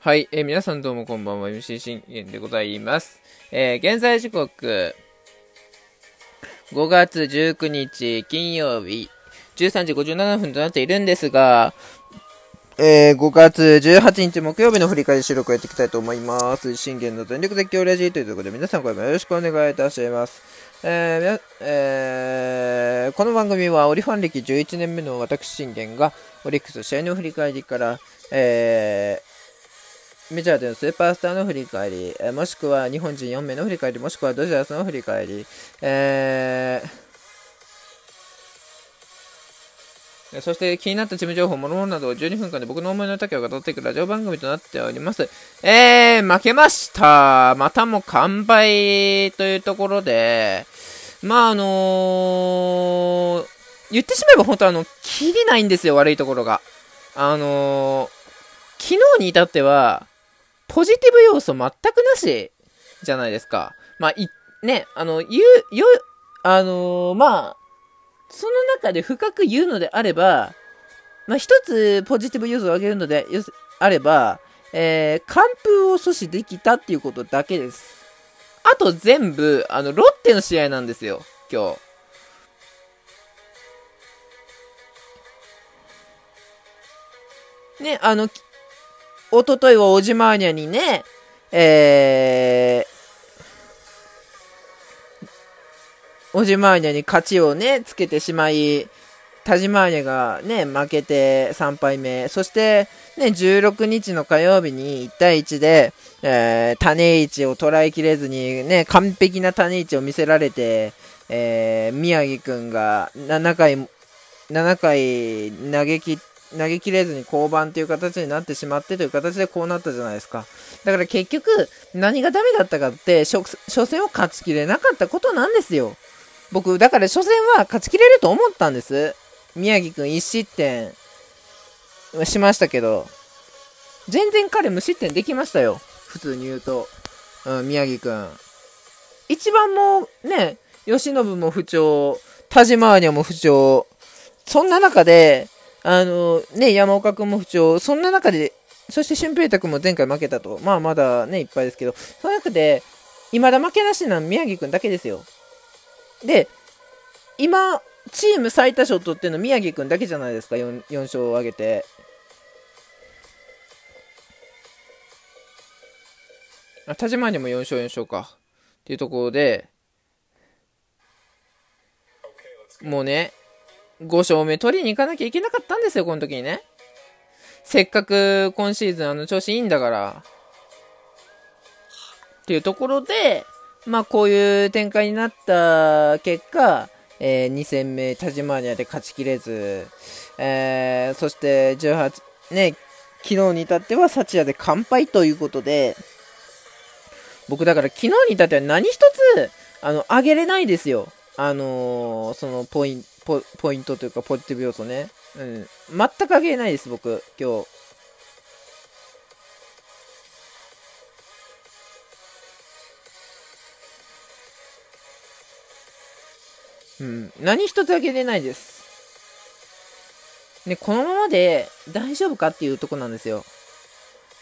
はい、えー、皆さんどうもこんばんは、MC 信玄でございます。えー、現在時刻、5月19日金曜日、13時57分となっているんですが、えー、5月18日木曜日の振り返り収録をやっていきたいと思います。信玄の全力絶叫ラジーということで、皆さんこれもよろしくお願いいたします。えーえー、この番組はオリファン歴11年目の私信玄がオリックス試合の振り返りから、えーメジャーでのスーパースターの振り返り、えもしくは日本人4名の振り返り、もしくはドジャースの振り返り、えー、そして気になったチーム情報、もろもろなどを12分間で僕の思いの丈を語っていくラジオ番組となっております。えー、負けましたまたも完敗というところで、まああのー、言ってしまえば本当あの、切りないんですよ、悪いところが。あのー、昨日に至っては、ポジティブ要素全くなしじゃないですか。まあ、い、ね、あの、言う、よ、あのー、まあ、その中で深く言うのであれば、まあ、一つポジティブ要素を挙げるのであれば、えー、完封を阻止できたっていうことだけです。あと全部、あの、ロッテの試合なんですよ、今日。ね、あの、おとといはオジマーニャにね、えオジマーニャに勝ちをね、つけてしまい、タジマーニャがね、負けて3敗目。そして、ね、16日の火曜日に1対1で、えー、種市を捉えきれずに、ね、完璧な種市を見せられて、えー、宮城くんが7回、7回投げ切っ投げきれずに降板という形になってしまってという形でこうなったじゃないですか。だから結局、何がダメだったかって、初戦を勝ちきれなかったことなんですよ。僕、だから初戦は勝ちきれると思ったんです。宮城くん1失点しましたけど、全然彼無失点できましたよ。普通に言うと。うん、宮城くん。一番もう、ね、吉信も不調、田島アニャも不調。そんな中で、あの、ね、山岡君も不調、そんな中で、そして俊平太君も前回負けたと。まあまだね、いっぱいですけど、その中で、未だ負けなしな宮城君だけですよ。で、今、チーム最多勝取ってるの宮城君だけじゃないですか、4, 4勝を挙げて。あ、田島にも4勝4勝か。っていうところで、もうね、5勝目取りに行かなきゃいけなかったんですよ、この時にね。せっかく今シーズンあの調子いいんだから。っていうところで、まあこういう展開になった結果、えー、2戦目、タジマニャで勝ちきれず、えー、そして18、ね、昨日に至ってはサチアで完敗ということで、僕だから昨日に至っては何一つ、あの、上げれないですよ。あのー、そのポイント、ポポイントというかポジティブ要素ね。うん。全くあげれないです、僕、今日。うん。何一つあげれないです。ね、このままで大丈夫かっていうとこなんですよ。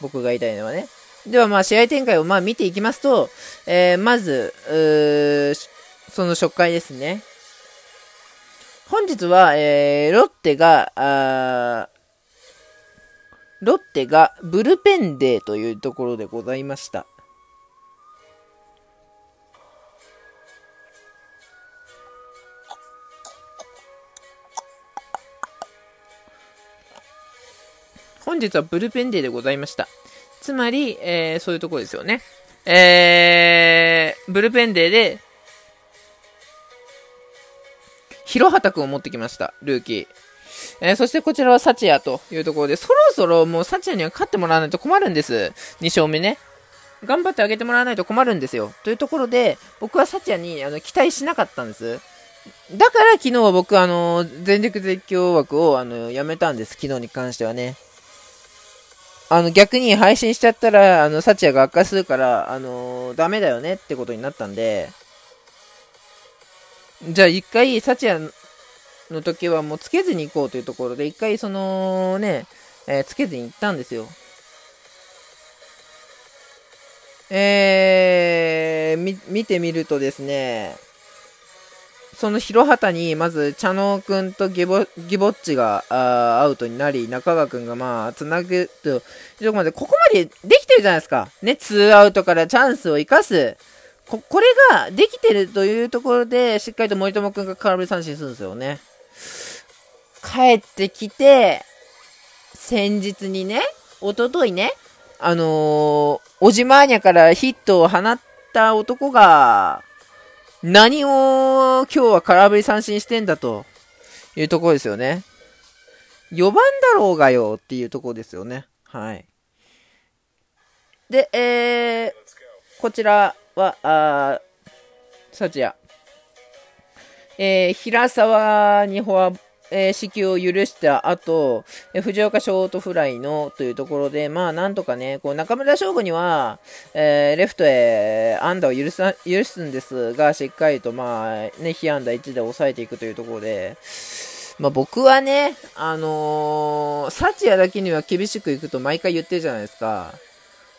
僕が言いたいのはね。ではまあ試合展開をまあ見ていきますと、えー、まず、その初回ですね。本日は、えー、ロッテが、あロッテがブルペンデーというところでございました。本日はブルペンデーでございました。つまり、えー、そういうとこですよね。えー、ブルペンデーで、広畑くんを持ってきました、ルーキー。えー、そしてこちらはサチアというところで、そろそろもうサチアには勝ってもらわないと困るんです。2勝目ね。頑張ってあげてもらわないと困るんですよ。というところで、僕はサチアにあの期待しなかったんです。だから昨日は僕、あの、全力絶叫枠をあのやめたんです。昨日に関してはね。あの、逆に配信しちゃったら、あの、サチアが悪化するから、あの、ダメだよねってことになったんで、じゃあ一回、サチヤの時はもうつけずに行こうというところで、一回そのね、えー、つけずに行ったんですよ。えー、み、見てみるとですね、その広畑に、まず、茶野くんとギボギボッチがあアウトになり、中川くんがまあ、つなぐというとこまで、ここまでできてるじゃないですか。ね、2アウトからチャンスを生かす。こ、これができてるというところで、しっかりと森友くんが空振り三振するんですよね。帰ってきて、先日にね、おとといね、あのー、おじまーにゃからヒットを放った男が、何を今日は空振り三振してんだというところですよね。4番だろうがよっていうところですよね。はい。で、えー、こちらは、あサチヤ。えー、平沢にフォアえー、死球を許した後、えー、藤岡ショートフライのというところで、まあなんとかね、こう中村翔吾には、えー、レフトへ安打を許許すんですが、しっかりとまあね、被安打1で抑えていくというところで、まあ僕はね、あのー、サチヤだけには厳しくいくと毎回言ってるじゃないですか。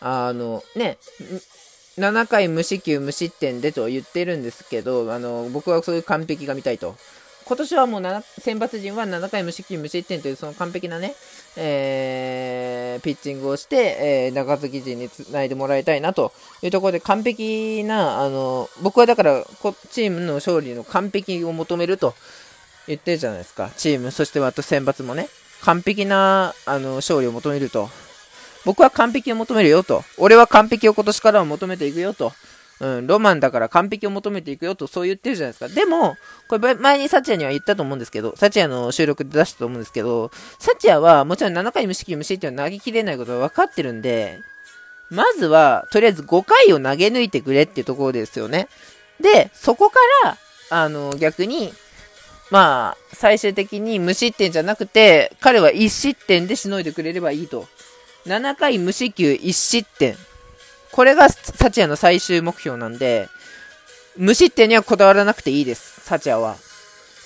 あの、ね、7回無四球無失点でと言ってるんですけど、あの、僕はそういう完璧が見たいと。今年はもう選抜陣は7回無失球無失点というその完璧なね、えー、ピッチングをして、えー、中継ぎ陣につないでもらいたいなというところで完璧な、あの、僕はだからチームの勝利の完璧を求めると言ってるじゃないですか。チーム、そしてあと選抜もね、完璧な、あの、勝利を求めると。僕は完璧を求めるよと。俺は完璧を今年からは求めていくよと。うん、ロマンだから完璧を求めていくよとそう言ってるじゃないですか。でも、これ前にサチヤには言ったと思うんですけど、サチヤの収録で出したと思うんですけど、サチヤはもちろん7回無四球無失点を投げきれないことは分かってるんで、まずは、とりあえず5回を投げ抜いてくれっていうところですよね。で、そこから、あの、逆に、まあ、最終的に無失点じゃなくて、彼は1失点でしのいでくれればいいと。7回無四球1失点。これがサチアの最終目標なんで、無失点にはこだわらなくていいです、サチアは。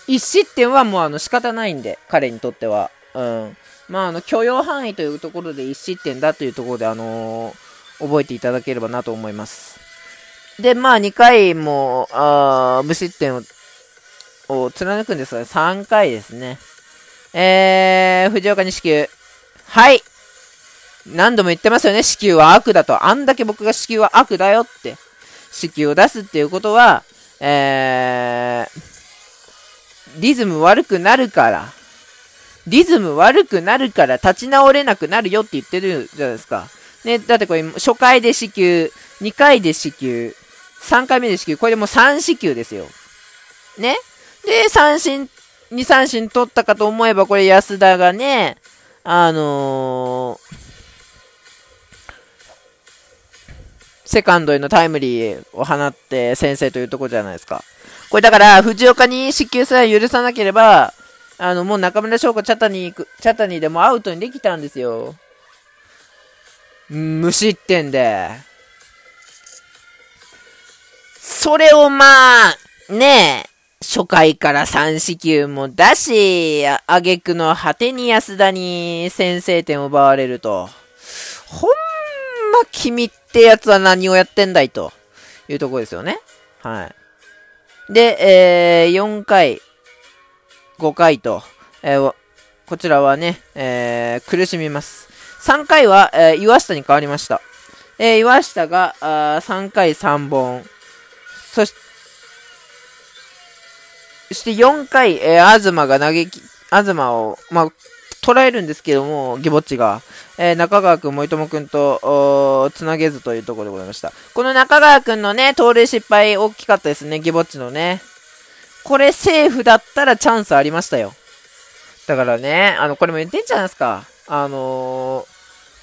1失点はもうあの仕方ないんで、彼にとっては。うん。まああの許容範囲というところで1失点だというところで、あのー、覚えていただければなと思います。で、まあ2回も、あ無失点をを貫くんですが、3回ですね。えー、藤岡西球。はい。何度も言ってますよね、子宮は悪だと。あんだけ僕が子宮は悪だよって。子宮を出すっていうことは、えー、リズム悪くなるから、リズム悪くなるから立ち直れなくなるよって言ってるじゃないですか。ね、だってこれ初回で子宮、2回で子宮、3回目で子宮、これでもう3子宮ですよ。ね？で、三振、2三振取ったかと思えばこれ安田がね、あのーセカンドへのタイムリーを放って先制というところじゃないですか。これだから、藤岡に失球さえ許さなければ、あの、もう中村翔子チャタに行く、チャタにでもアウトにできたんですよ。無失点で。それをまあ、ねえ、初回から3四球も出し、あげくの果てに安田に先制点を奪われると。ほんま君っってやつは何をやってんだいというところですよね。はい。で、えー、4回、5回と、えー、こちらはね、えー、苦しみます。3回は、えー、岩下に変わりました。えー、岩下があ3回3本。そし、そして4回、えー、東が投げき、東を、まあ、捉えるんですけども、ギボッチが、えー、中川くん、森友くんと、つなげずというところでございました。この中川くんのね、盗塁失敗大きかったですね、ギボッチのね。これセーフだったらチャンスありましたよ。だからね、あの、これも言ってんじゃないですか。あの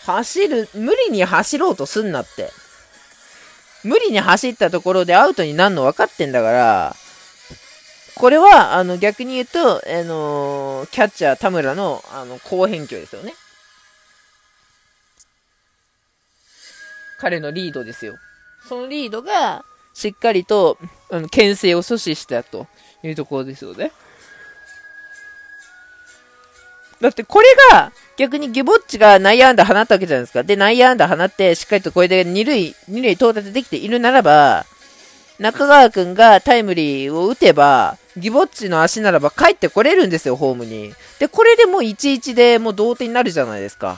ー、走る、無理に走ろうとすんなって。無理に走ったところでアウトになるの分かってんだから、これは、あの、逆に言うと、あのー、キャッチャー田村の、あの、好返球ですよね。彼のリードですよ。そのリードが、しっかりと、あの、牽制を阻止したというところですよね。だってこれが、逆にギュボッチが内野安打放ったわけじゃないですか。で、内野安打放って、しっかりとこれで二塁、二塁到達できているならば、中川くんがタイムリーを打てば、ギボッチの足ならば帰ってこれるんですよ、ホームに。で、これでもう1-1でもう同点になるじゃないですか。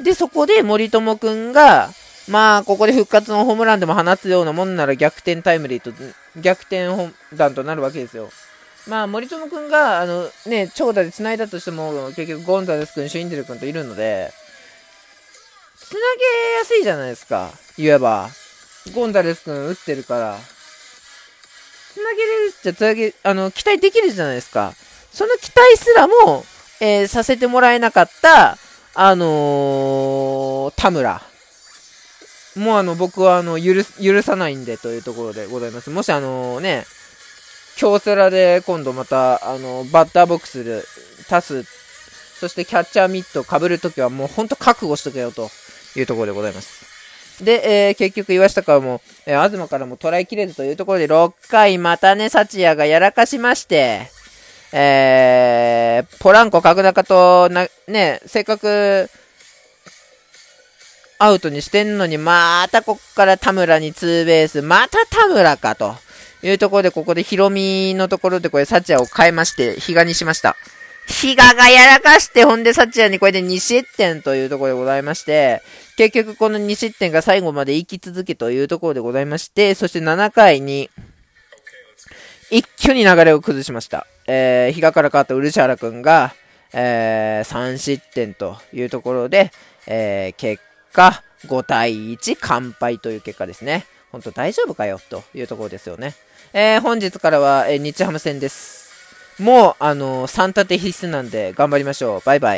で、そこで森友くんが、まあ、ここで復活のホームランでも放つようなもんなら逆転タイムリーと、逆転ホ弾となるわけですよ。まあ、森友くんが、あの、ね、長打で繋いだとしても、結局ゴンザレス君、シュインデル君といるので、繋げやすいじゃないですか。言えば。ゴンザレス君打ってるから。繋げれるっちゃ繋げ、あの、期待できるじゃないですか。その期待すらも、えー、させてもらえなかった、あのー、田村。もうあの、僕はあの、許、許さないんでというところでございます。もしあのね、京セラで今度また、あの、バッターボックスで足す、そしてキャッチャーミットかぶるときはもうほんと覚悟しとけよというところでございます。で、えー、結局岩下からも、えー、東からも捉えきれずというところで6回またね、幸也がやらかしまして、えー、ポランコ、角中とな、ね、せっかく、アウトにしてんのに、またこっから田村にツーベース、また田村かというところで、ここでヒロミのところでこれ、サチアを変えまして、比嘉にしました。比嘉がやらかして、ほんでサチアにこれで2失点というところでございまして、結局この2失点が最後まで生き続けというところでございまして、そして7回に、一挙に流れを崩しました。えー、比嘉から変わった漆原くんが、えー、3失点というところで、えー、結果、5対1完敗という結果ですね。ほんと大丈夫かよというところですよね。えー、本日からは、えー、日ハム戦です。もう、あのー、3立て必須なんで頑張りましょう。バイバイ。